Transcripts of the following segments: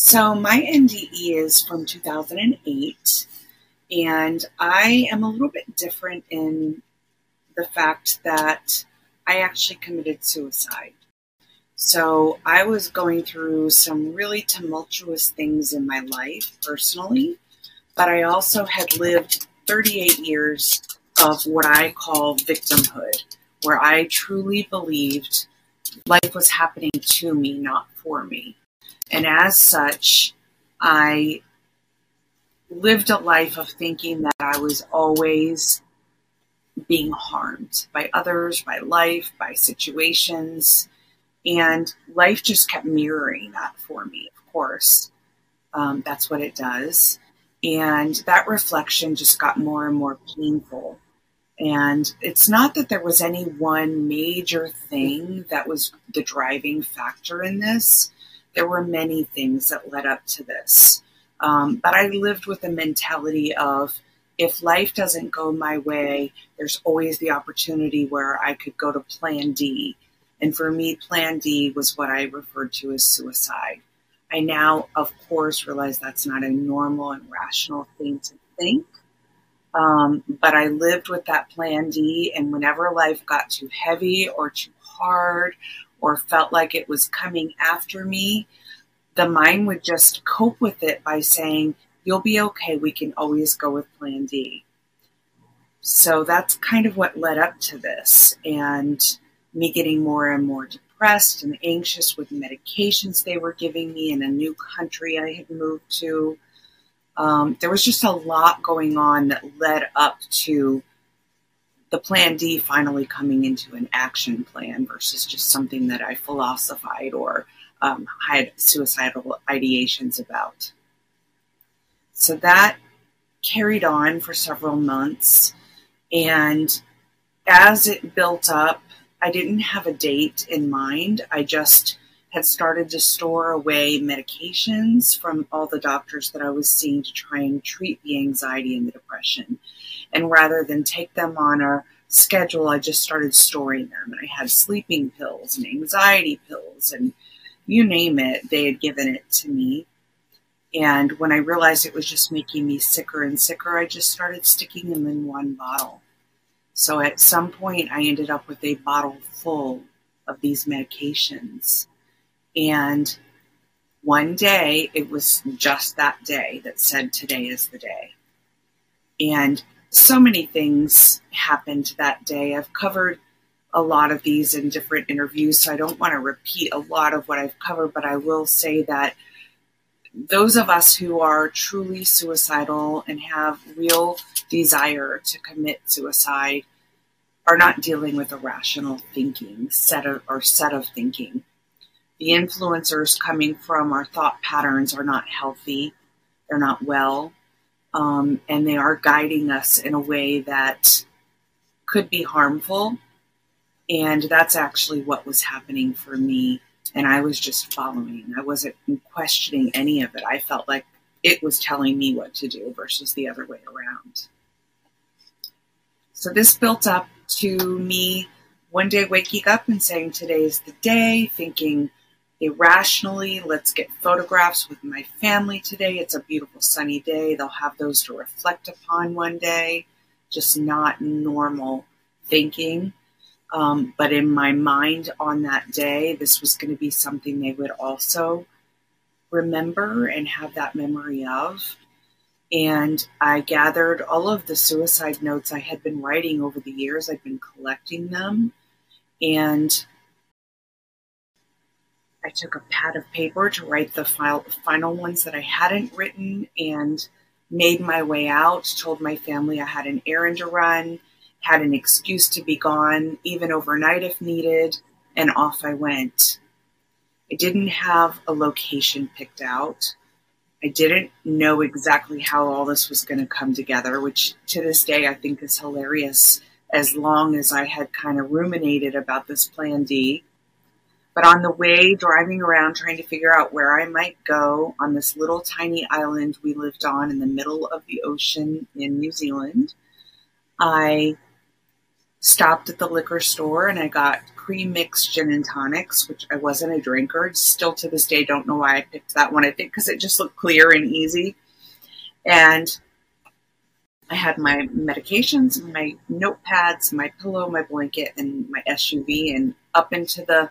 So my NDE is from 2008, and I am a little bit different in the fact that I actually committed suicide. So I was going through some really tumultuous things in my life personally, but I also had lived 38 years of what I call victimhood, where I truly believed life was happening to me, not for me. And as such, I lived a life of thinking that I was always being harmed by others, by life, by situations. And life just kept mirroring that for me, of course. Um, that's what it does. And that reflection just got more and more painful. And it's not that there was any one major thing that was the driving factor in this. There were many things that led up to this. Um, but I lived with a mentality of if life doesn't go my way, there's always the opportunity where I could go to plan D. And for me, plan D was what I referred to as suicide. I now, of course, realize that's not a normal and rational thing to think. Um, but I lived with that plan D, and whenever life got too heavy or too hard or felt like it was coming after me, the mind would just cope with it by saying, You'll be okay. We can always go with plan D. So that's kind of what led up to this, and me getting more and more depressed and anxious with medications they were giving me in a new country I had moved to. Um, there was just a lot going on that led up to the plan D finally coming into an action plan versus just something that I philosophized or um, had suicidal ideations about. So that carried on for several months. And as it built up, I didn't have a date in mind. I just had started to store away medications from all the doctors that I was seeing to try and treat the anxiety and the depression. And rather than take them on a schedule, I just started storing them. And I had sleeping pills and anxiety pills and you name it, they had given it to me. And when I realized it was just making me sicker and sicker, I just started sticking them in one bottle. So at some point, I ended up with a bottle full of these medications. And one day, it was just that day that said, Today is the day. And so many things happened that day. I've covered a lot of these in different interviews, so I don't want to repeat a lot of what I've covered, but I will say that those of us who are truly suicidal and have real desire to commit suicide are not dealing with a rational thinking set of, or set of thinking. The influencers coming from our thought patterns are not healthy. They're not well. Um, and they are guiding us in a way that could be harmful. And that's actually what was happening for me. And I was just following. I wasn't questioning any of it. I felt like it was telling me what to do versus the other way around. So this built up to me one day waking up and saying, Today's the day, thinking irrationally, let's get photographs with my family today. It's a beautiful sunny day. They'll have those to reflect upon one day. Just not normal thinking. Um, but in my mind on that day, this was going to be something they would also remember and have that memory of. And I gathered all of the suicide notes I had been writing over the years. I've been collecting them. And I took a pad of paper to write the file, final ones that I hadn't written and made my way out. Told my family I had an errand to run, had an excuse to be gone, even overnight if needed, and off I went. I didn't have a location picked out. I didn't know exactly how all this was going to come together, which to this day I think is hilarious as long as I had kind of ruminated about this plan D. But on the way, driving around trying to figure out where I might go on this little tiny island we lived on in the middle of the ocean in New Zealand, I stopped at the liquor store and I got pre-mixed gin and tonics, which I wasn't a drinker. Still to this day, don't know why I picked that one. I think because it just looked clear and easy. And I had my medications, my notepads, my pillow, my blanket, and my SUV. And up into the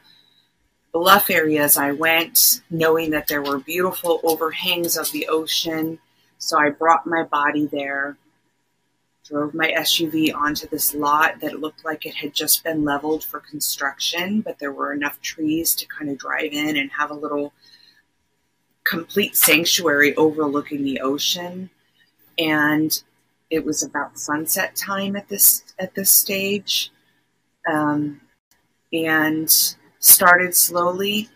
bluff areas I went, knowing that there were beautiful overhangs of the ocean. So I brought my body there drove my SUV onto this lot that looked like it had just been leveled for construction, but there were enough trees to kind of drive in and have a little complete sanctuary overlooking the ocean. And it was about sunset time at this at this stage, um, and started slowly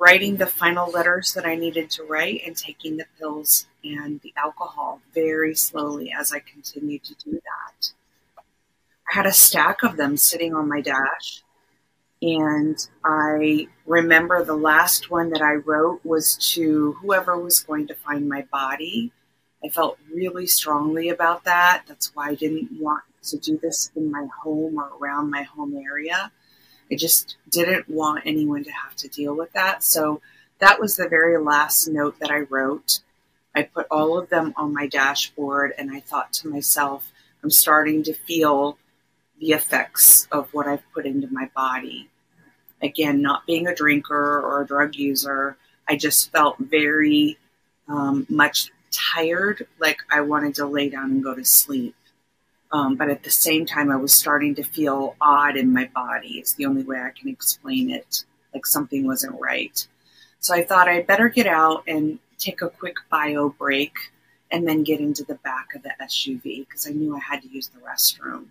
writing the final letters that I needed to write and taking the pills and the alcohol very slowly as I continued to do that. I had a stack of them sitting on my dash. And I remember the last one that I wrote was to whoever was going to find my body. I felt really strongly about that. That's why I didn't want to do this in my home or around my home area. I just didn't want anyone to have to deal with that. So that was the very last note that I wrote. I put all of them on my dashboard and I thought to myself, I'm starting to feel the effects of what I've put into my body. Again, not being a drinker or a drug user, I just felt very um, much tired, like I wanted to lay down and go to sleep. Um, but at the same time, I was starting to feel odd in my body. It's the only way I can explain it, like something wasn't right. So I thought I'd better get out and take a quick bio break and then get into the back of the SUV because I knew I had to use the restroom.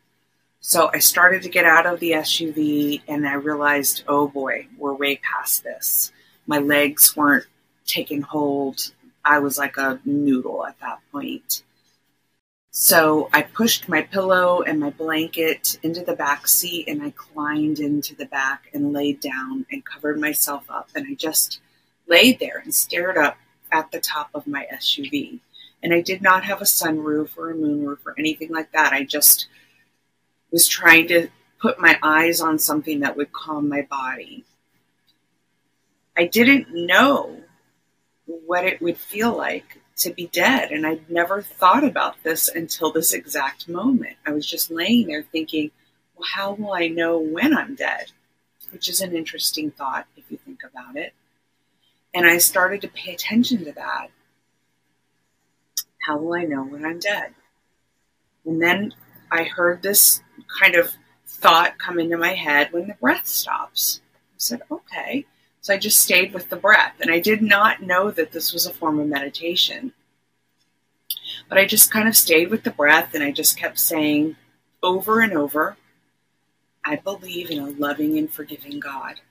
So I started to get out of the SUV and I realized, oh boy, we're way past this. My legs weren't taking hold. I was like a noodle at that point. So I pushed my pillow and my blanket into the back seat and I climbed into the back and laid down and covered myself up. And I just laid there and stared up at the top of my SUV. And I did not have a sunroof or a moonroof or anything like that. I just was trying to put my eyes on something that would calm my body. I didn't know what it would feel like to be dead. And I'd never thought about this until this exact moment. I was just laying there thinking, well, how will I know when I'm dead? Which is an interesting thought if you think about it. And I started to pay attention to that. How will I know when I'm dead? And then I heard this kind of thought come into my head when the breath stops. I said, okay. So I just stayed with the breath. And I did not know that this was a form of meditation. But I just kind of stayed with the breath and I just kept saying over and over, I believe in a loving and forgiving God.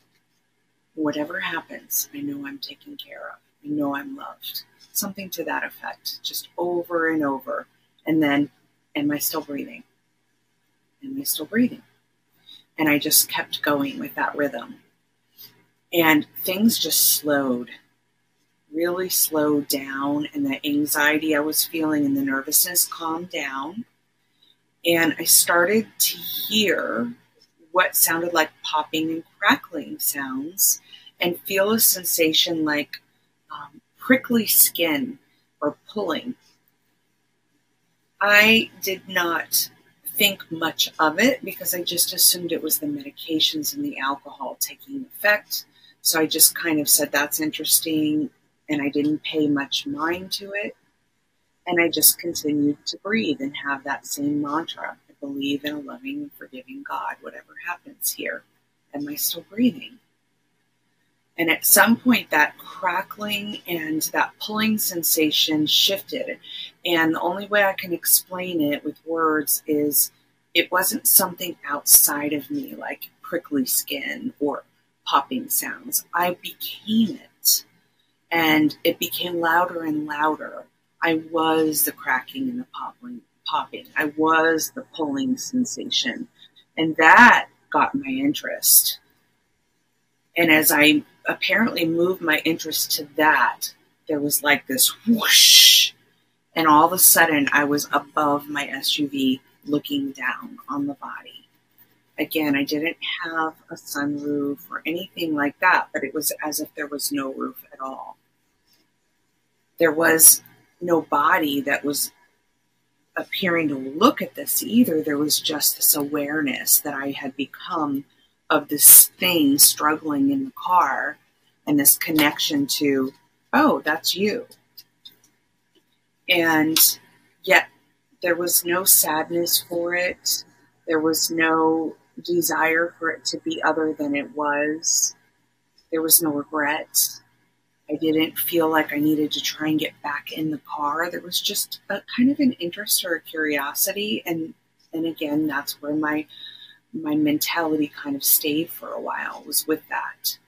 Whatever happens, I know I'm taken care of. I know I'm loved. Something to that effect, just over and over. And then, am I still breathing? Am I still breathing? And I just kept going with that rhythm. And things just slowed, really slowed down, and the anxiety I was feeling and the nervousness calmed down. And I started to hear what sounded like popping and crackling sounds and feel a sensation like um, prickly skin or pulling. I did not think much of it because I just assumed it was the medications and the alcohol taking effect. So I just kind of said, that's interesting. And I didn't pay much mind to it. And I just continued to breathe and have that same mantra. I believe in a loving and forgiving God, whatever happens here. Am I still breathing? And at some point, that crackling and that pulling sensation shifted. And the only way I can explain it with words is it wasn't something outside of me, like prickly skin or popping sounds. I became it. And it became louder and louder. I was the cracking and the popping, popping. I was the pulling sensation. And that got my interest. And as I apparently moved my interest to that, there was like this whoosh. And all of a sudden, I was above my SUV looking down on the body. Again, I didn't have a sunroof or anything like that, but it was as if there was no roof at all. There was no body that was appearing to look at this either. There was just this awareness that I had become of this thing struggling in the car and this connection to, oh, that's you. And yet there was no sadness for it. There was no desire for it to be other than it was. There was no regret. I didn't feel like I needed to try and get back in the car. There was just a kind of an interest or a curiosity, and and again, that's where my my mentality kind of stayed for a while. Was with that.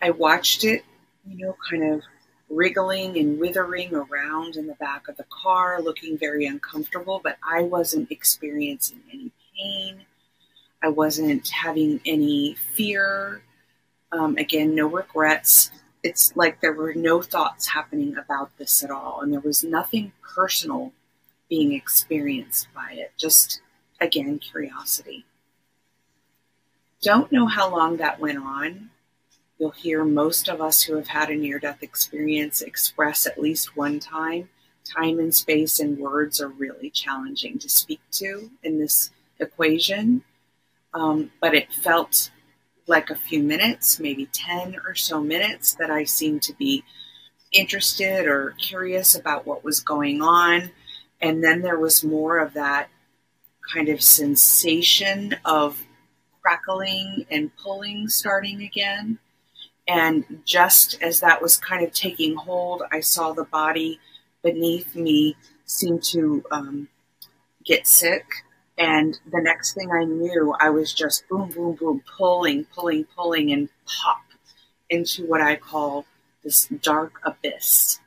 I watched it, you know, kind of wriggling and withering around in the back of the car, looking very uncomfortable, but I wasn't experiencing any pain. I wasn't having any fear. Um, again, no regrets it's like there were no thoughts happening about this at all, and there was nothing personal being experienced by it. Just, again, curiosity. Don't know how long that went on. You'll hear most of us who have had a near death experience express at least one time. Time and space and words are really challenging to speak to in this equation. Um, but it felt like a few minutes, maybe 10 or so minutes, that I seemed to be interested or curious about what was going on. And then there was more of that kind of sensation of crackling and pulling starting again. And just as that was kind of taking hold, I saw the body beneath me seem to um, get sick and the next thing I knew, I was just boom, boom, boom, pulling, pulling, pulling, and pop into what I call this dark abyss.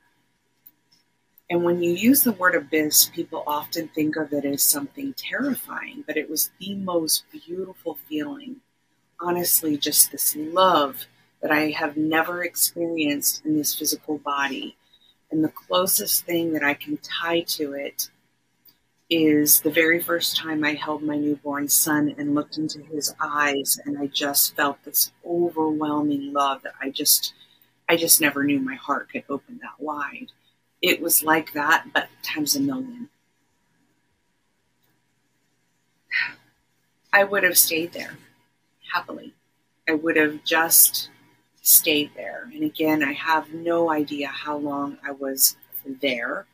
And when you use the word abyss, people often think of it as something terrifying, but it was the most beautiful feeling. Honestly, just this love that I have never experienced in this physical body. And the closest thing that I can tie to it is the very first time I held my newborn son and looked into his eyes and I just felt this overwhelming love that I just I just never knew my heart could open that wide. It was like that but times a million. I would have stayed there happily. I would have just stayed there. And again, I have no idea how long I was there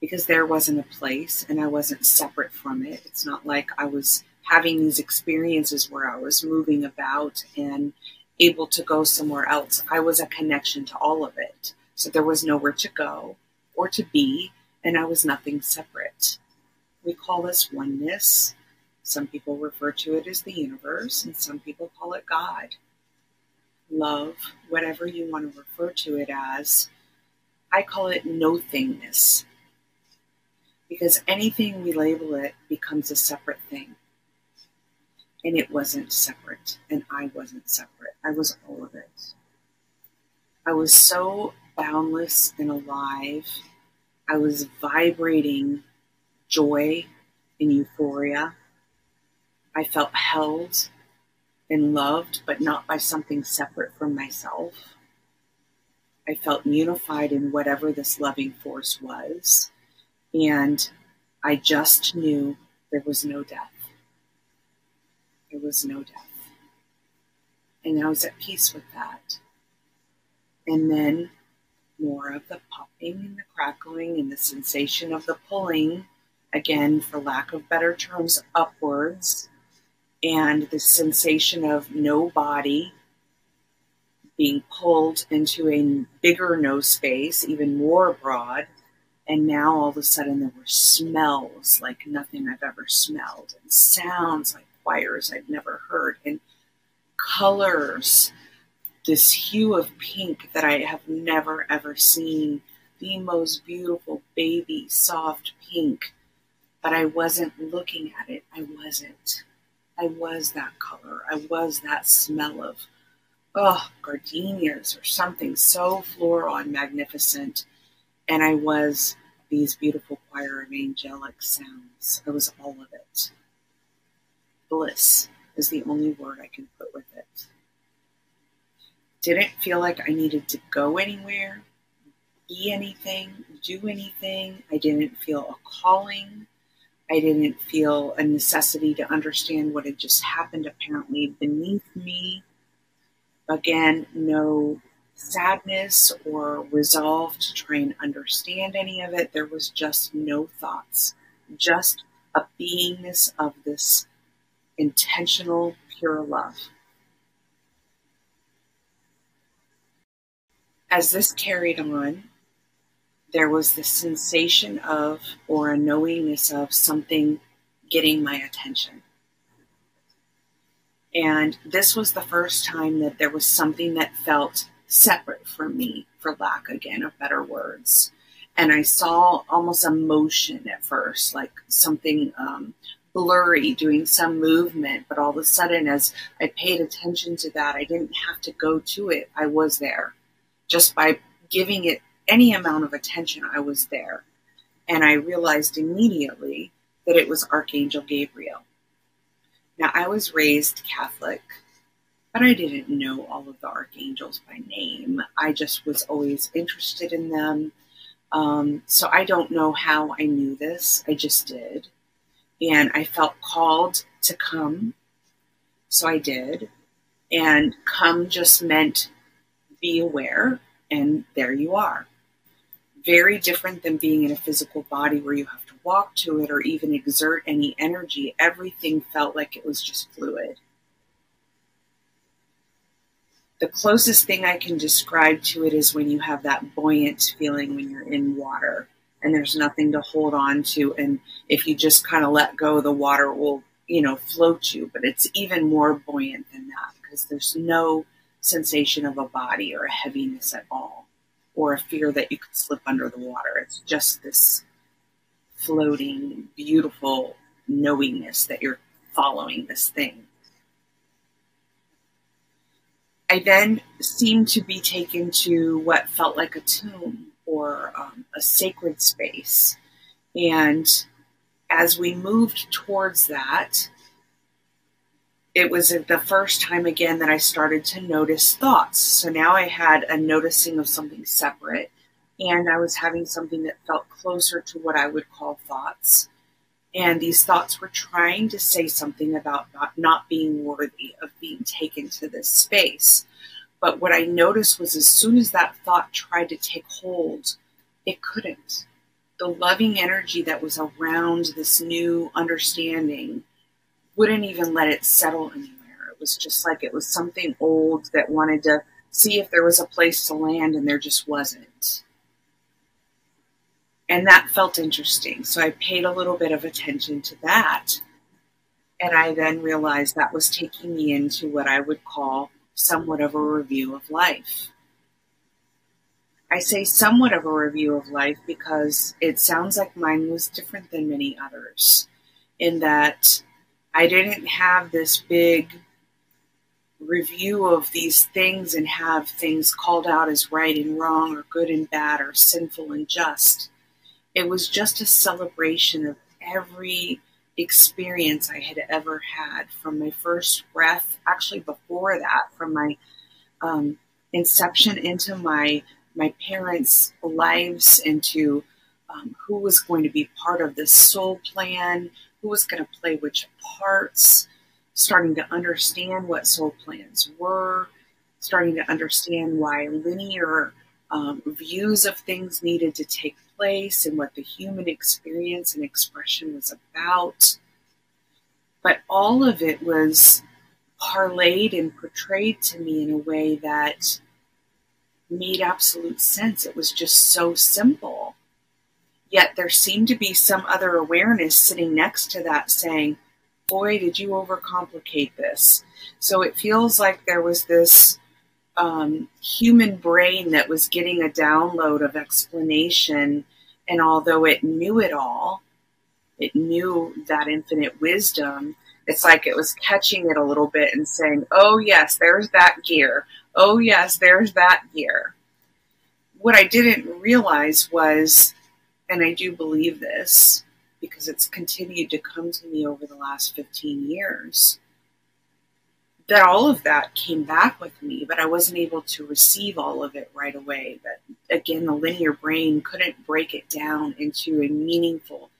because there wasn't a place and I wasn't separate from it. It's not like I was having these experiences where I was moving about and able to go somewhere else. I was a connection to all of it. So there was nowhere to go or to be, and I was nothing separate. We call this oneness. Some people refer to it as the universe, and some people call it God. Love, whatever you want to refer to it as. I call it no thingness because anything we label it becomes a separate thing. And it wasn't separate, and I wasn't separate. I was all of it. I was so boundless and alive. I was vibrating joy and euphoria. I felt held and loved, but not by something separate from myself. I felt unified in whatever this loving force was. And I just knew there was no death. There was no death. And I was at peace with that. And then more of the popping and the crackling and the sensation of the pulling, again, for lack of better terms, upwards, and the sensation of no body being pulled into a bigger no space, even more broad, and now all of a sudden there were smells like nothing I've ever smelled, and sounds like choirs I'd never heard, and colors, this hue of pink that I have never ever seen, the most beautiful baby soft pink. But I wasn't looking at it. I wasn't. I was that color. I was that smell of, oh, gardenias or something so floral and magnificent and I was these beautiful choir of angelic sounds. I was all of it. bliss is the only word I can put with it. Didn't feel like I needed to go anywhere, be anything, do anything. I didn't feel a calling. I didn't feel a necessity to understand what had just happened apparently beneath me. Again, no sadness or resolve to try and understand any of it. There was just no thoughts, just a beingness of this intentional, pure love. As this carried on, there was the sensation of, or a knowingness of, something getting my attention. And this was the first time that there was something that felt separate from me, for lack again of better words. And I saw almost a motion at first, like something um, blurry doing some movement. But all of a sudden, as I paid attention to that, I didn't have to go to it. I was there. Just by giving it any amount of attention, I was there. And I realized immediately that it was Archangel Gabriel. Now, I was raised Catholic but I didn't know all of the archangels by name. I just was always interested in them. Um, so I don't know how I knew this. I just did. And I felt called to come. So I did. And come just meant be aware. And there you are. Very different than being in a physical body where you have to walk to it or even exert any energy. Everything felt like it was just fluid the closest thing I can describe to it is when you have that buoyant feeling when you're in water and there's nothing to hold on to. And if you just kind of let go, the water will, you know, float you. But it's even more buoyant than that because there's no sensation of a body or a heaviness at all or a fear that you could slip under the water. It's just this floating, beautiful knowingness that you're following this thing. I then seemed to be taken to what felt like a tomb or um, a sacred space. And as we moved towards that, it was the first time again that I started to notice thoughts. So now I had a noticing of something separate, and I was having something that felt closer to what I would call thoughts. And these thoughts were trying to say something about not, not being worthy of being taken to this space. But what I noticed was as soon as that thought tried to take hold, it couldn't. The loving energy that was around this new understanding wouldn't even let it settle anywhere. It was just like it was something old that wanted to see if there was a place to land, and there just wasn't. And that felt interesting. So I paid a little bit of attention to that. And I then realized that was taking me into what I would call somewhat of a review of life. I say somewhat of a review of life because it sounds like mine was different than many others, in that I didn't have this big review of these things and have things called out as right and wrong or good and bad or sinful and just. It was just a celebration of every experience I had ever had from my first breath, actually before that, from my um, inception into my my parents' lives, into um, who was going to be part of this soul plan, who was going to play which parts, starting to understand what soul plans were, starting to understand why linear um, views of things needed to take place and what the human experience and expression was about. But all of it was parlayed and portrayed to me in a way that made absolute sense. It was just so simple. Yet there seemed to be some other awareness sitting next to that saying, Boy, did you overcomplicate this. So it feels like there was this um, human brain that was getting a download of explanation. And although it knew it all, it knew that infinite wisdom, it's like it was catching it a little bit and saying, oh, yes, there's that gear. Oh, yes, there's that gear. What I didn't realize was, and I do believe this, because it's continued to come to me over the last 15 years that all of that came back with me, but I wasn't able to receive all of it right away. But again, the linear brain couldn't break it down into a meaningful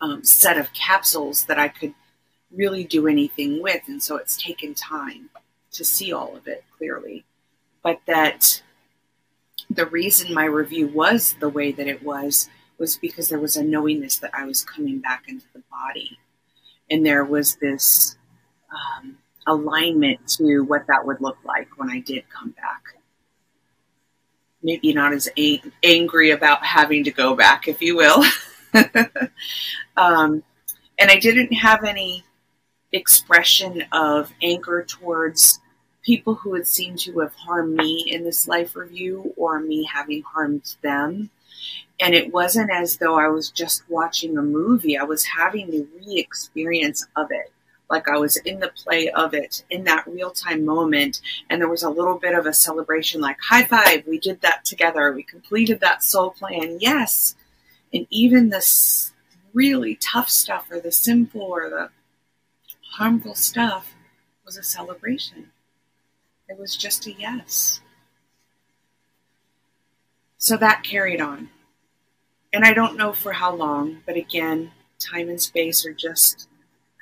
um, set of capsules that I could really do anything with. And so it's taken time to see all of it clearly. But that the reason my review was the way that it was was because there was a knowingness that I was coming back into the body. And there was this um, alignment to what that would look like when I did come back. Maybe not as angry about having to go back, if you will. um, and I didn't have any expression of anger towards people who had seemed to have harmed me in this life review or me having harmed them. And it wasn't as though I was just watching a movie. I was having the re experience of it. Like I was in the play of it in that real time moment. And there was a little bit of a celebration like, high five, we did that together. We completed that soul plan. Yes. And even this really tough stuff or the simple or the harmful stuff was a celebration. It was just a yes. So that carried on. And I don't know for how long, but again, time and space are just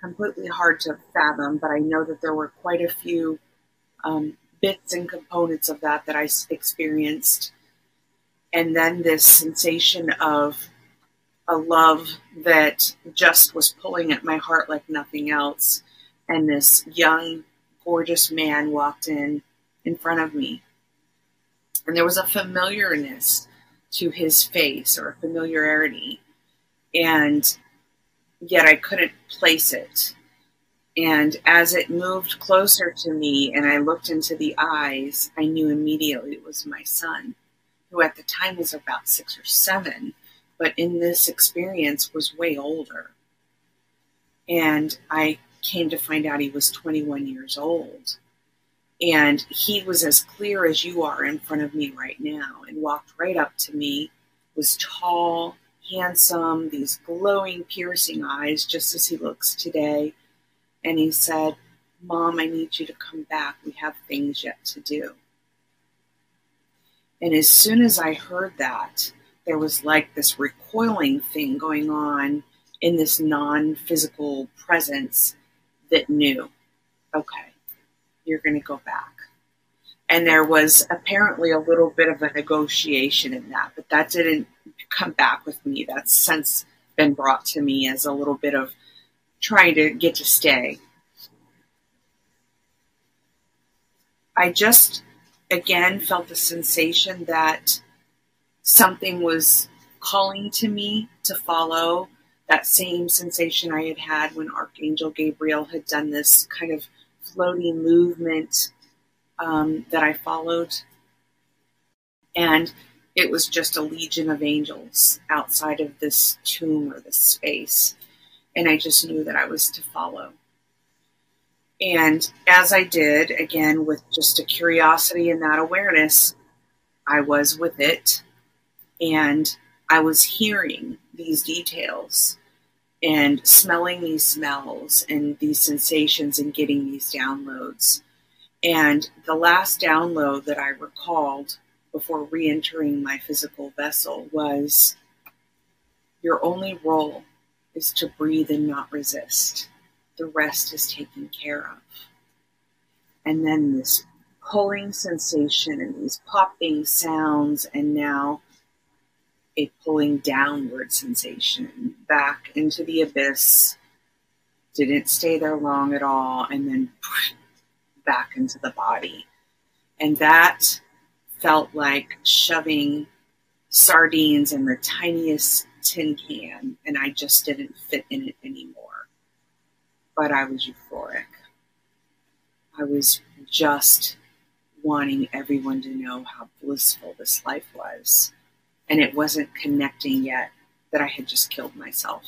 completely hard to fathom. But I know that there were quite a few um, bits and components of that that I experienced. And then this sensation of a love that just was pulling at my heart like nothing else. And this young, gorgeous man walked in in front of me. And there was a familiarness to his face or a familiarity. And yet I couldn't place it. And as it moved closer to me and I looked into the eyes, I knew immediately it was my son, who at the time was about six or seven but in this experience was way older. And I came to find out he was 21 years old. And he was as clear as you are in front of me right now and walked right up to me, was tall, handsome, these glowing, piercing eyes, just as he looks today. And he said, Mom, I need you to come back. We have things yet to do. And as soon as I heard that, there was like this recoiling thing going on in this non physical presence that knew, okay, you're going to go back. And there was apparently a little bit of a negotiation in that, but that didn't come back with me. That's since been brought to me as a little bit of trying to get to stay. I just, again, felt the sensation that something was calling to me to follow that same sensation I had had when Archangel Gabriel had done this kind of floating movement um, that I followed. And it was just a legion of angels outside of this tomb or this space. And I just knew that I was to follow. And as I did, again, with just a curiosity and that awareness, I was with it and I was hearing these details and smelling these smells and these sensations and getting these downloads. And the last download that I recalled before re entering my physical vessel was your only role is to breathe and not resist. The rest is taken care of. And then this pulling sensation and these popping sounds, and now a pulling downward sensation back into the abyss. Didn't stay there long at all, and then back into the body. And that felt like shoving sardines in the tiniest tin can, and I just didn't fit in it anymore. But I was euphoric. I was just wanting everyone to know how blissful this life was and it wasn't connecting yet that I had just killed myself.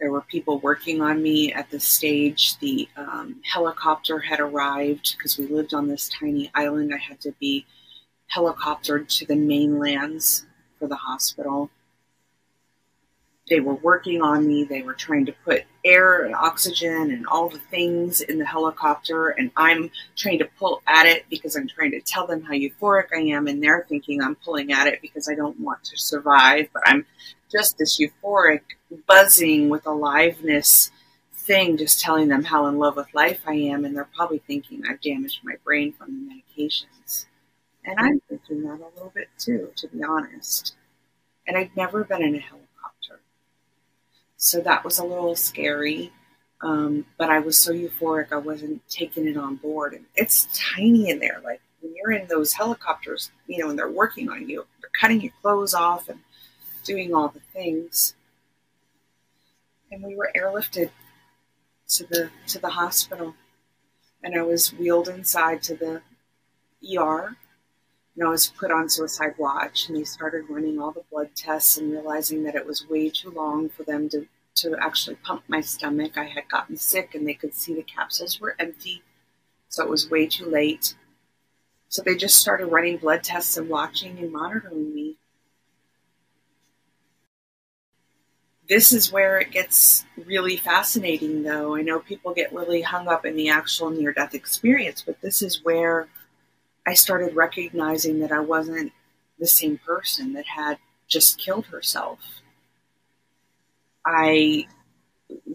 There were people working on me at the stage. The um, helicopter had arrived because we lived on this tiny island. I had to be helicoptered to the mainlands for the hospital. they were working on me. They were trying to put air and oxygen and all the things in the helicopter. And I'm trying to pull at it because I'm trying to tell them how euphoric I am. And they're thinking I'm pulling at it because I don't want to survive. But I'm just this euphoric, buzzing with aliveness thing, just telling them how in love with life I am. And they're probably thinking I've damaged my brain from the medications. And I'm thinking that a little bit too, to be honest. And I've never been in a helicopter so that was a little scary. Um, but I was so euphoric, I wasn't taking it on board. And it's tiny in there. Like when you're in those helicopters, you know, and they're working on you, they're cutting your clothes off and doing all the things. And we were airlifted to the to the hospital, and I was wheeled inside to the ER. And I was put on suicide watch, and they started running all the blood tests and realizing that it was way too long for them to to actually pump my stomach. I had gotten sick and they could see the capsules were empty. So it was way too late. So they just started running blood tests and watching and monitoring me. This is where it gets really fascinating, though. I know people get really hung up in the actual near death experience, but this is where I started recognizing that I wasn't the same person that had just killed herself. I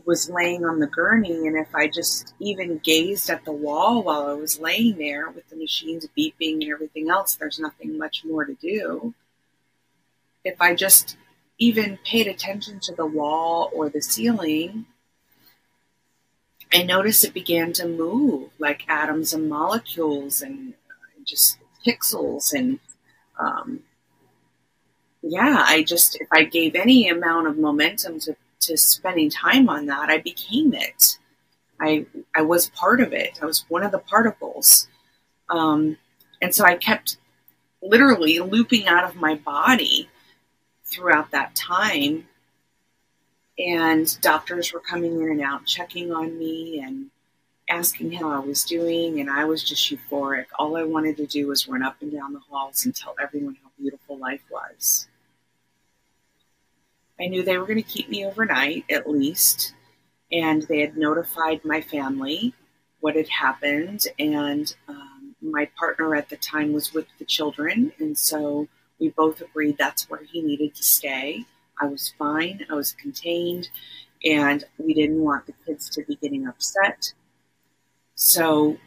was laying on the gurney, and if I just even gazed at the wall while I was laying there with the machines beeping and everything else, there's nothing much more to do. If I just even paid attention to the wall or the ceiling, I noticed it began to move like atoms and molecules and just pixels and um, yeah, I just if I gave any amount of momentum to to spending time on that, I became it. I I was part of it. I was one of the particles, um, and so I kept literally looping out of my body throughout that time. And doctors were coming in and out, checking on me and asking how I was doing. And I was just euphoric. All I wanted to do was run up and down the halls and tell everyone how beautiful life was. I knew they were going to keep me overnight at least, and they had notified my family what had happened. And um, my partner at the time was with the children, and so we both agreed that's where he needed to stay. I was fine, I was contained, and we didn't want the kids to be getting upset. So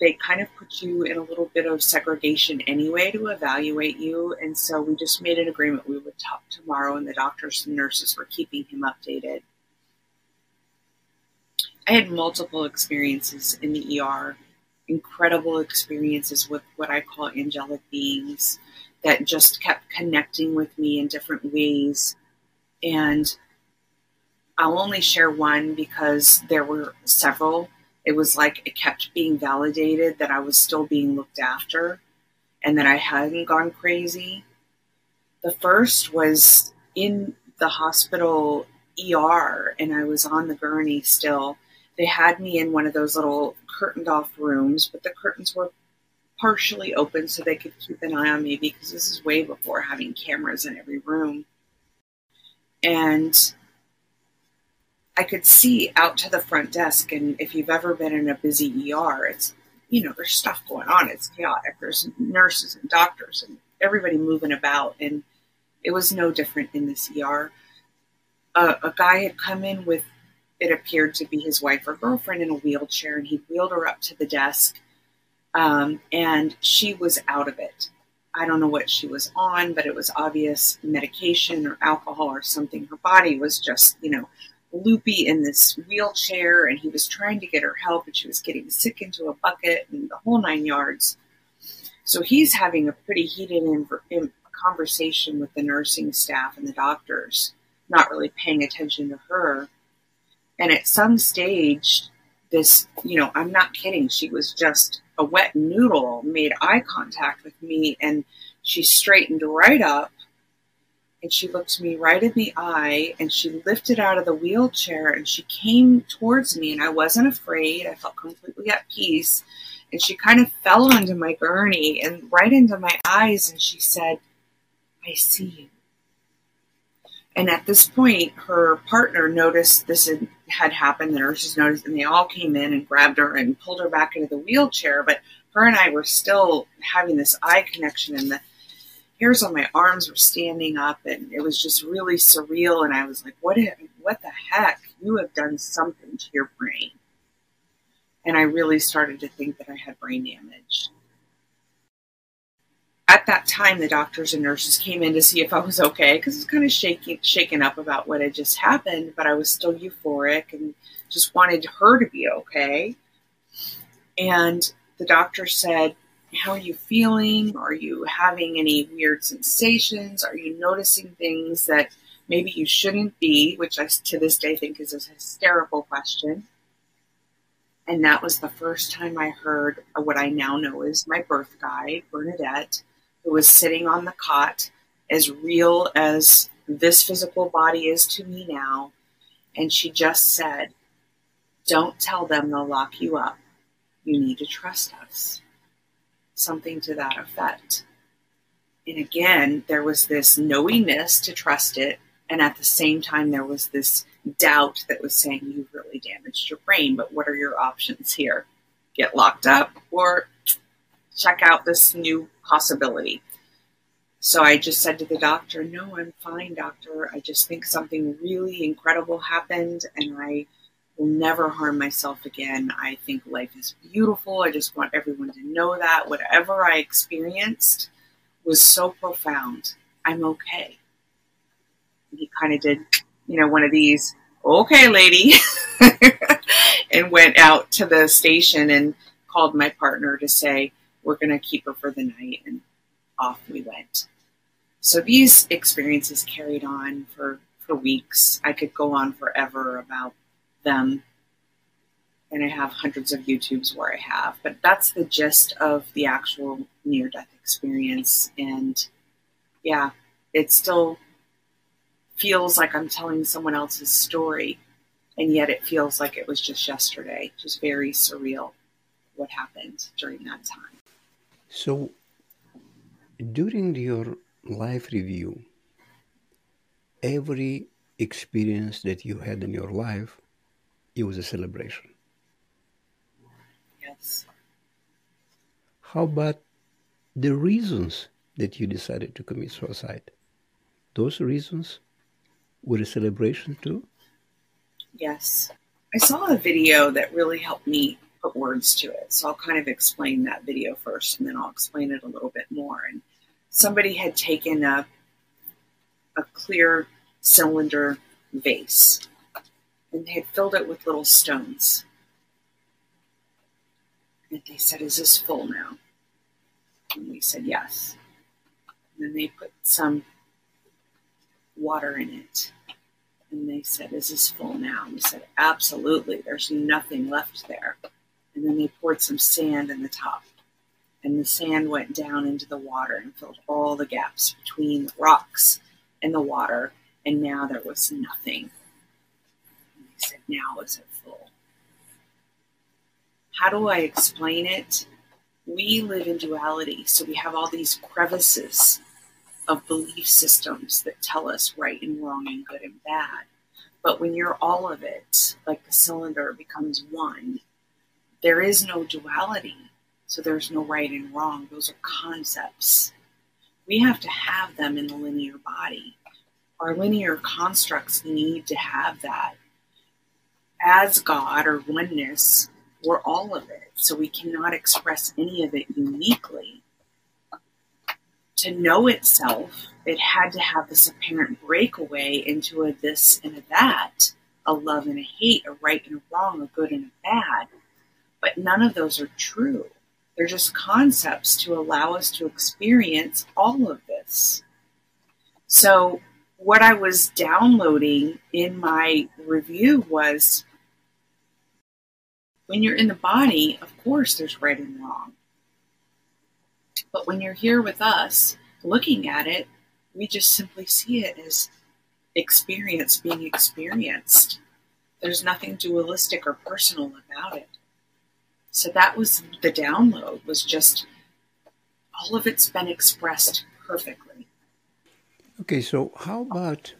they kind of put you in a little bit of segregation anyway to evaluate you. And so we just made an agreement we would talk tomorrow, and the doctors and nurses were keeping him updated. I had multiple experiences in the ER, incredible experiences with what I call angelic beings that just kept connecting with me in different ways. And I'll only share one because there were several it was like it kept being validated that I was still being looked after and that I hadn't gone crazy. The first was in the hospital ER and I was on the gurney still. They had me in one of those little curtained off rooms, but the curtains were partially open so they could keep an eye on me because this is way before having cameras in every room. And I could see out to the front desk. And if you've ever been in a busy ER, it's, you know, there's stuff going on. It's chaotic. There's nurses and doctors and everybody moving about. And it was no different in this ER. Uh, a guy had come in with, it appeared to be his wife or girlfriend in a wheelchair, and he wheeled her up to the desk. Um, and she was out of it. I don't know what she was on, but it was obvious medication or alcohol or something. Her body was just, you know, loopy in this wheelchair and he was trying to get her help and she was getting sick into a bucket and the whole nine yards. So he's having a pretty heated conversation with the nursing staff and the doctors, not really paying attention to her. And at some stage, this, you know, I'm not kidding, she was just a wet noodle, made eye contact with me, and she straightened right up and she looked me right in the eye and she lifted out of the wheelchair and she came towards me and I wasn't afraid. I felt completely at peace. And she kind of fell onto my gurney and right into my eyes and she said, I see you. And at this point, her partner noticed this had, happened. The nurses noticed, and they all came in and grabbed her and pulled her back into the wheelchair. But her and I were still having this eye connection, and the hairs on my arms were standing up, and it was just really surreal. And I was like, "What? What the heck? You have done something to your brain." And I really started to think that I had brain damage. At that time, the doctors and nurses came in to see if I was okay because I was kind of shaking, shaken up about what had just happened, but I was still euphoric and just wanted her to be okay. And the doctor said, How are you feeling? Are you having any weird sensations? Are you noticing things that maybe you shouldn't be? Which I to this day think is a hysterical question. And that was the first time I heard what I now know is my birth guide, Bernadette, who was sitting on the cot, as real as this physical body is to me now. And she just said, Don't tell them they'll lock you up. You need to trust us. Something to that effect. And again, there was this knowingness to trust it. And at the same time, there was this doubt that was saying you've really damaged your brain, but what are your options here? Get locked up or check out this new possibility. So I just said to the doctor, No, I'm fine, doctor. I just think something really incredible happened and I will never harm myself again. I think life is beautiful. I just want everyone to know that. Whatever I experienced was so profound. I'm okay. He kind of did, you know, one of these okay, lady, and went out to the station and called my partner to say, we're going to keep her for the night. And off we went. So these experiences carried on for, for weeks. I could go on forever about them. And I have hundreds of YouTubes where I have, but that's the gist of the actual near death experience. And yeah, it still feels like I'm telling someone else's story, and yet it feels like it was just yesterday. Just very surreal what happened during that time. So, during your life review, every experience that you had in your life, it was a celebration. Yes. How about the reasons that you decided to commit suicide? Those reasons were a celebration too? Yes. I saw a video that really helped me put words to it. So I'll kind of explain that video first and then I'll explain it a little bit more. And somebody had taken a a clear cylinder vase and they had filled it with little stones. And they said, Is this full now? And we said, Yes. And then they put some water in it. And they said, Is this full now? And we said, Absolutely. There's nothing left there. And then they poured some sand in the top. And the sand went down into the water and filled all the gaps between the rocks and the water. And now there was nothing. Said, Now is it full? How do I explain it? We live in duality, so we have all these crevices of belief systems that tell us right and wrong and good and bad. But when you're all of it, like the cylinder becomes one, there is no duality. So there's no right and wrong. Those are concepts. We have to have them in the linear body. Our linear constructs need to have that. As God or oneness, we're all of it. So we cannot express any of it uniquely to know itself, it had to have this apparent breakaway into a this and a that, a love and a hate, a right and a wrong, a good and a bad. But none of those are true. They're just concepts to allow us to experience all of this. So, what I was downloading in my review was when you're in the body, of course, there's right and wrong. But when you're here with us, looking at it, we just simply see it as experience being experienced. There's nothing dualistic or personal about it. So that was the download, was just all of it's been expressed perfectly. Okay, so how about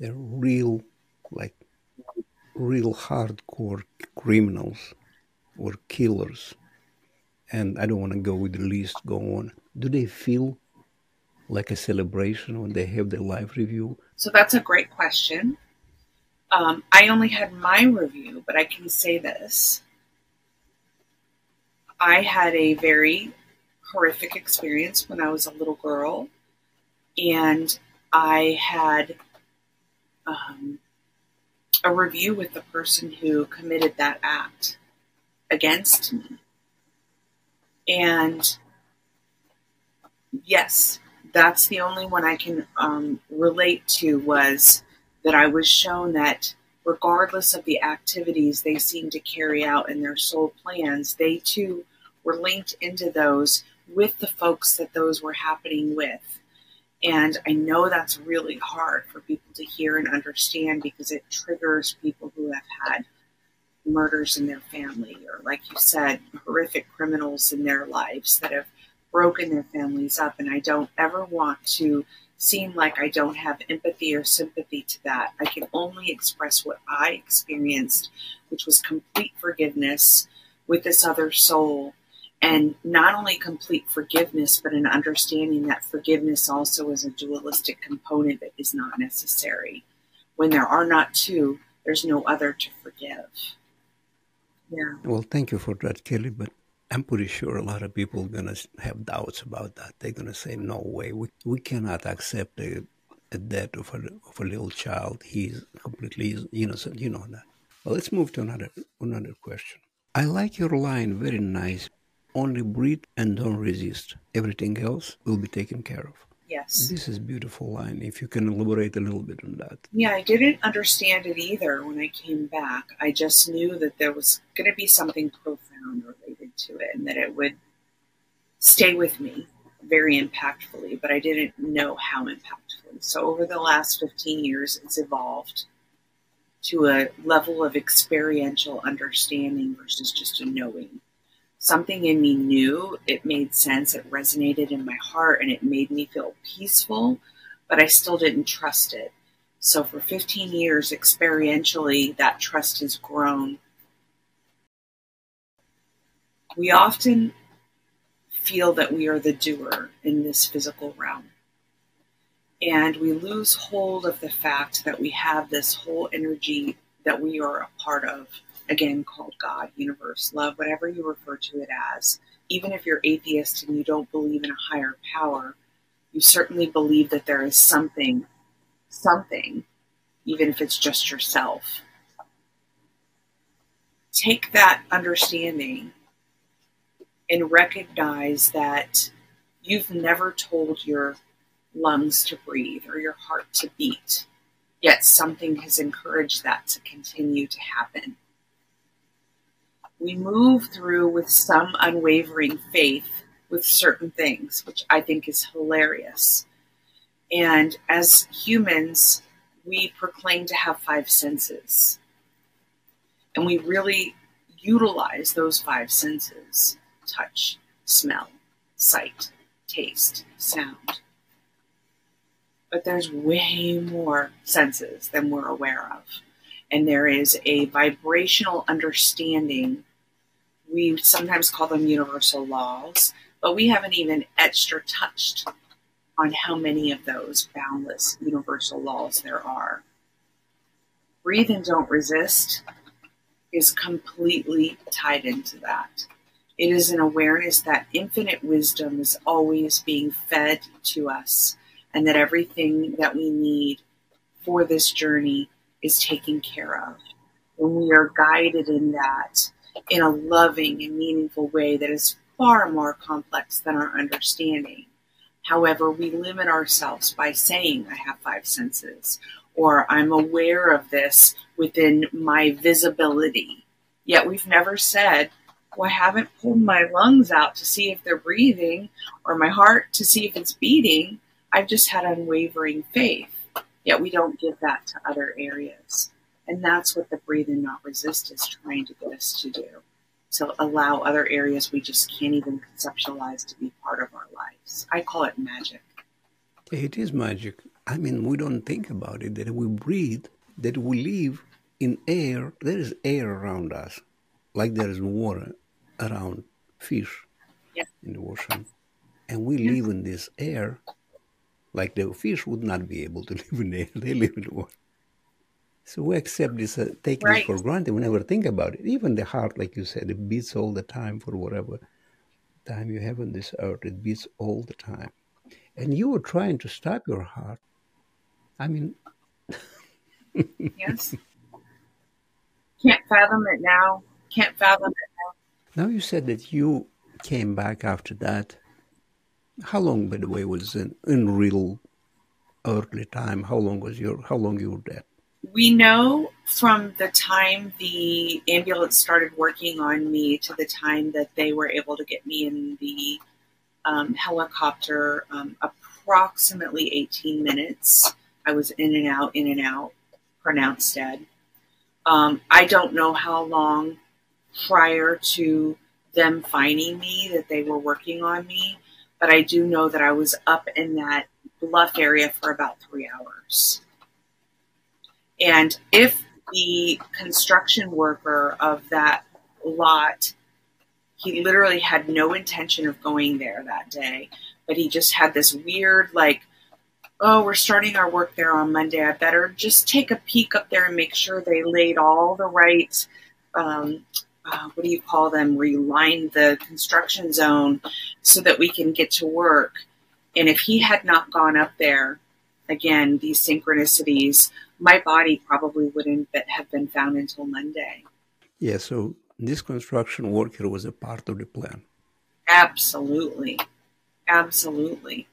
they're real, like real hardcore criminals or killers, and I don't want to go with the list, go on. Do they feel like a celebration when they have their life review? So that's a great question. Um, I only had my review, but I can say this. I had a very horrific experience when I was a little girl, and I had um, a review with the person who committed that act against me. And yes, that's the only one I can um, relate to was that I was shown that regardless of the activities they seemed to carry out in their soul plans, they too were linked into those with the folks that those were happening with. And I know that's really hard for people to hear and understand because it triggers people who have had murders in their family, or like you said, horrific criminals in their lives that have broken their families up. And I don't ever want to seem like I don't have empathy or sympathy to that. I can only express what I experienced, which was complete forgiveness with this other soul. And not only complete forgiveness, but an understanding that forgiveness also is a dualistic component that is not necessary. When there are not two, there's no other to forgive. Yeah. Well, thank you for that, Kelly. But I'm pretty sure a lot of people are going to have doubts about that. They're going to say, no way, we, we cannot accept a, the death of a, of a little child. He's completely innocent. You know that. Well, let's move to another, another question. I like your line, very nice. Only breathe and don't resist. Everything else will be taken care of. Yes. This is beautiful line. If you can elaborate a little bit on that. Yeah, I didn't understand it either when I came back. I just knew that there was going to be something profound related to it and that it would stay with me very impactfully, but I didn't know how impactfully. So over the last 15 years, it's evolved to a level of experiential understanding versus just a knowing something in me knew it made sense, it resonated in my heart, and it made me feel peaceful, but I still didn't trust it. So for 15 years, experientially, that trust has grown. We often feel that we are the doer in this physical realm. And we lose hold of the fact that we have this whole energy that we are a part of again called God, universe, love, whatever you refer to it as. Even if you're atheist and you don't believe in a higher power, you certainly believe that there is something, something, even if it's just yourself. Take that understanding and recognize that you've never told your lungs to breathe or your heart to beat, yet something has encouraged that to continue to happen we move through with some unwavering faith with certain things, which I think is hilarious. And as humans, we proclaim to have five senses. And we really utilize those five senses touch, smell, sight, taste, sound. But there's way more senses than we're aware of and there is a vibrational understanding. We sometimes call them universal laws, but we haven't even etched or touched on how many of those boundless universal laws there are. Breathe and don't resist is completely tied into that. It is an awareness that infinite wisdom is always being fed to us and that everything that we need for this journey is taken care of. When we are guided in that in a loving and meaningful way that is far more complex than our understanding. However, we limit ourselves by saying, I have five senses, or I'm aware of this within my visibility. Yet we've never said, well, I haven't pulled my lungs out to see if they're breathing or my heart to see if it's beating. I've just had unwavering faith. Yet we don't give that to other areas. And that's what the breathe and not resist is trying to get us to do. To allow other areas we just can't even conceptualize to be part of our lives. I call it magic. It is magic. I mean, we don't think about it that we breathe, that we live in air. There is air around us, like there is water around fish yeah. in the ocean. And we live in this air like the fish would not be able to live in air, they live in water. So we accept this, uh, take right. this for granted. We never think about it. Even the heart, like you said, it beats all the time for whatever time you have on this earth. It beats all the time. And you were trying to stop your heart. I mean, yes. Can't fathom it now. Can't fathom it now. Now you said that you came back after that. How long, by the way, was in, in real earthly time? How long was your? How long you were dead? We know from the time the ambulance started working on me to the time that they were able to get me in the um, helicopter, um, approximately 18 minutes. I was in and out, in and out, pronounced dead. Um, I don't know how long prior to them finding me that they were working on me, but I do know that I was up in that bluff area for about three hours. And if the construction worker of that lot, he literally had no intention of going there that day, but he just had this weird, like, oh, we're starting our work there on Monday. I better just take a peek up there and make sure they laid all the right, um, uh, what do you call them, relined the construction zone so that we can get to work. And if he had not gone up there, again, these synchronicities, my body probably wouldn't have been found until Monday. Yeah, so this construction worker was a part of the plan. Absolutely. Absolutely.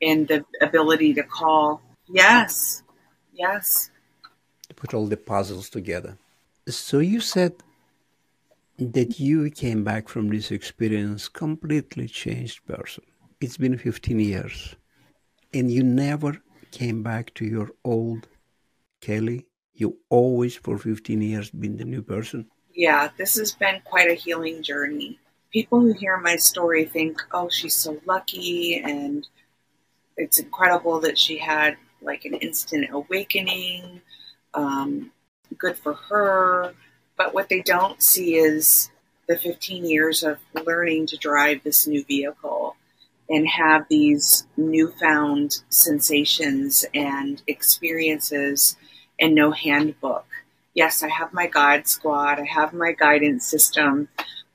And the ability to call, yes, yes. To put all the puzzles together. So you said that you came back from this experience completely changed person. It's been 15 years and you never came back to your old Kelly? You always, for 15 years, been the new person? Yeah, this has been quite a healing journey. People who hear my story think, oh, she's so lucky and it's incredible that she had like an instant awakening. Um, good for her. But what they don't see is the 15 years of learning to drive this new vehicle and have these newfound sensations and experiences and no handbook. Yes, I have my God squad, I have my guidance system,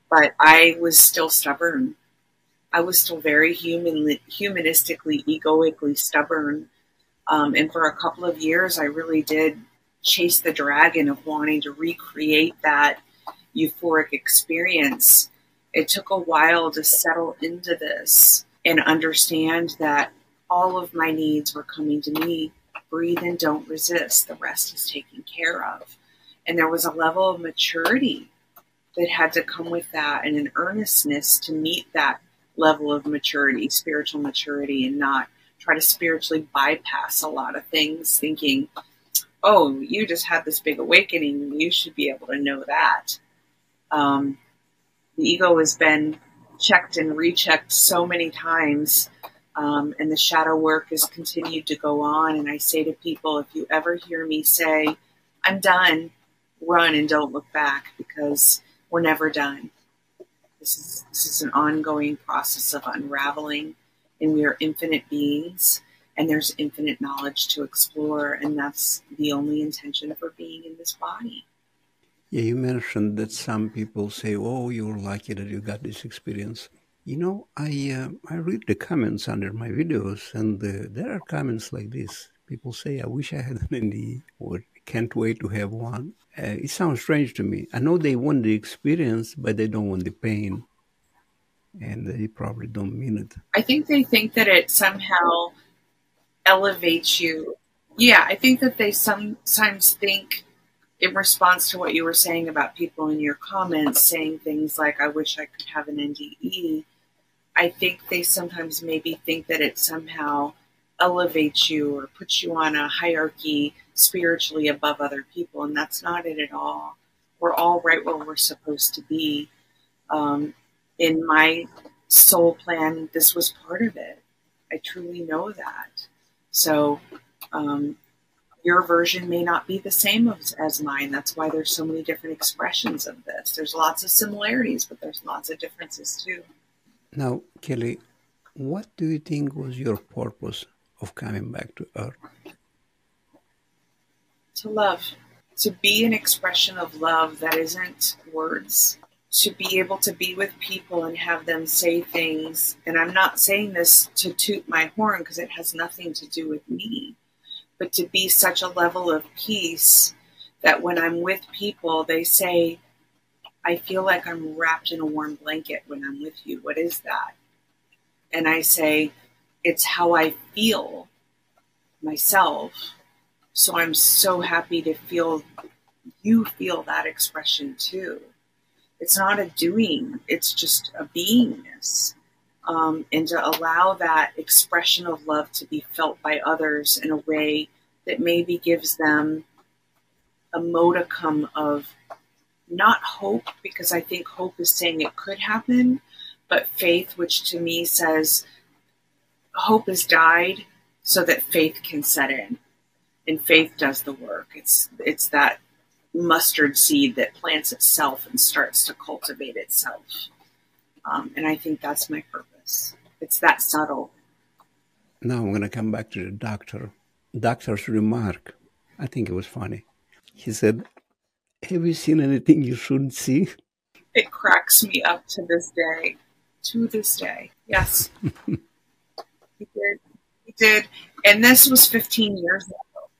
but I was still stubborn. I was still very human, humanistically, egoically stubborn. Um, and for a couple of years, I really did chase the dragon of wanting to recreate that euphoric experience. It took a while to settle into this and understand that all of my needs were coming to me breathe and don't resist. The rest is taken care of. And there was a level of maturity that had to come with that and an earnestness to meet that level of maturity, spiritual maturity, and not try to spiritually bypass a lot of things, thinking, oh, you just had this big awakening. You should be able to know that. Um, the ego has been checked and rechecked so many times um, and the shadow work has continued to go on. And I say to people, if you ever hear me say, I'm done, run and don't look back because we're never done. This is, this is an ongoing process of unraveling, and we are infinite beings, and there's infinite knowledge to explore, and that's the only intention for being in this body. Yeah, you mentioned that some people say, "Oh, you're lucky that you got this experience." You know, I uh, I read the comments under my videos, and uh, there are comments like this. People say, "I wish I had an NDE," or "Can't wait to have one." Uh, it sounds strange to me. I know they want the experience, but they don't want the pain, and they probably don't mean it. I think they think that it somehow elevates you. Yeah, I think that they sometimes think in response to what you were saying about people in your comments saying things like, I wish I could have an NDE, I think they sometimes maybe think that it somehow elevates you or puts you on a hierarchy spiritually above other people, and that's not it at all. We're all right where we're supposed to be. Um, in my soul plan, this was part of it. I truly know that. So um, your version may not be the same as, as mine. That's why there's so many different expressions of this. There's lots of similarities, but there's lots of differences too. Now, Kelly, what do you think was your purpose of coming back to Earth? To love, to be an expression of love that isn't words, to be able to be with people and have them say things. And I'm not saying this to toot my horn because it has nothing to do with me but to be such a level of peace that when I'm with people, they say, I feel like I'm wrapped in a warm blanket when I'm with you. What is that? And I say, it's how I feel myself. So I'm so happy to feel you feel that expression too. It's not a doing, it's just a beingness um, and to allow that expression of love to be felt by others in a way that maybe gives them a modicum of not hope, because I think hope is saying it could happen, but faith, which to me says hope has died so that faith can set in. And faith does the work. It's it's that mustard seed that plants itself and starts to cultivate itself. Um, and I think that's my purpose. It's that subtle. Now I'm going to come back to the doctor. Doctor's remark. I think it was funny. He said, Have you seen anything you shouldn't see? It cracks me up to this day. To this day. Yes. he did. He did. And this was 15 years ago.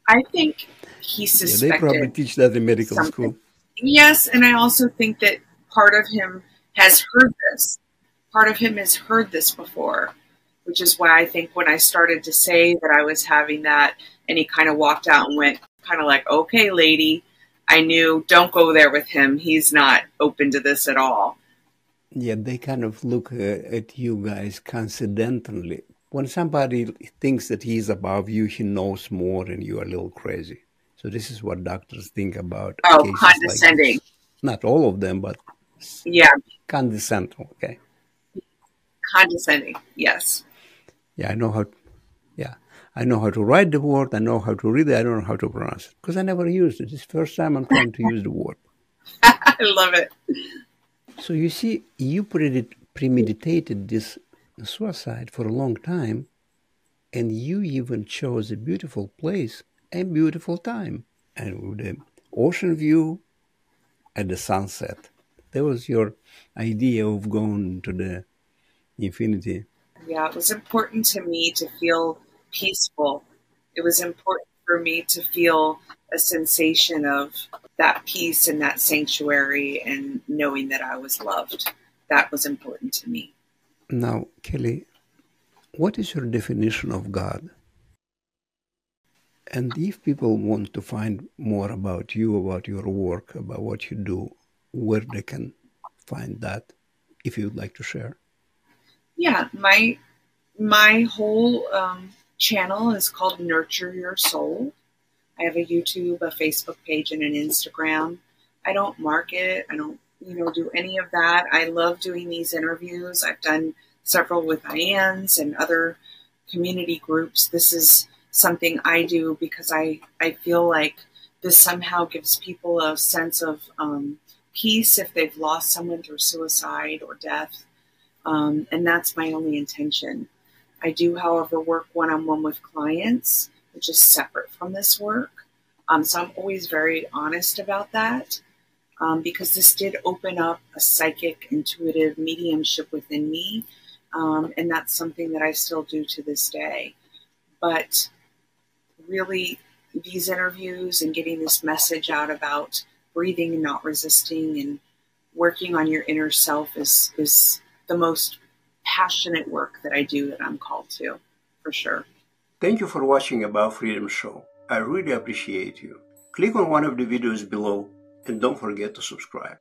I think he suspected. Yeah, they probably teach that in medical something. school. Yes, and I also think that part of him has heard this part of him has heard this before, which is why I think when I started to say that I was having that, and he kind of walked out and went, kind of like, okay, lady, I knew, don't go there with him. He's not open to this at all. Yeah, they kind of look uh, at you guys coincidentally. When somebody thinks that he's above you, he knows more, and you're a little crazy. So this is what doctors think about. Oh, condescending. Like Not all of them, but yeah, condescending. Okay condescending. Yes. Yeah, I know how. I know how to write the word. I know how to read it. I don't know how to pronounce it because I never used it. It's the first time I'm trying to use the word. I love it. So you see, you premeditated this suicide for a long time, and you even chose a beautiful place and beautiful time, and with the ocean view at the sunset. That was your idea of going to the infinity. Yeah, it was important to me to feel peaceful. It was important for me to feel a sensation of that peace and that sanctuary and knowing that I was loved. That was important to me. Now, Kelly, what is your definition of God? And if people want to find more about you, about your work, about what you do, where they can find that, if you'd like to share yeah, my my whole um, channel is called Nurture Your Soul. I have a YouTube, a Facebook page, and an Instagram. I don't market. I don't, you know, do any of that. I love doing these interviews. I've done several with IANDS and other community groups. This is something I do because I, I feel like this somehow gives people a sense of um, peace if they've lost someone through suicide or death. Um, and that's my only intention. I do, however, work one on one with clients, which is separate from this work. Um, so I'm always very honest about that um, because this did open up a psychic, intuitive mediumship within me. Um, and that's something that I still do to this day. But really, these interviews and getting this message out about breathing and not resisting and working on your inner self is, is the most passionate work that I do that I'm called to, for sure. Thank you for watching About Freedom Show. I really appreciate you. Click on one of the videos below and don't forget to subscribe.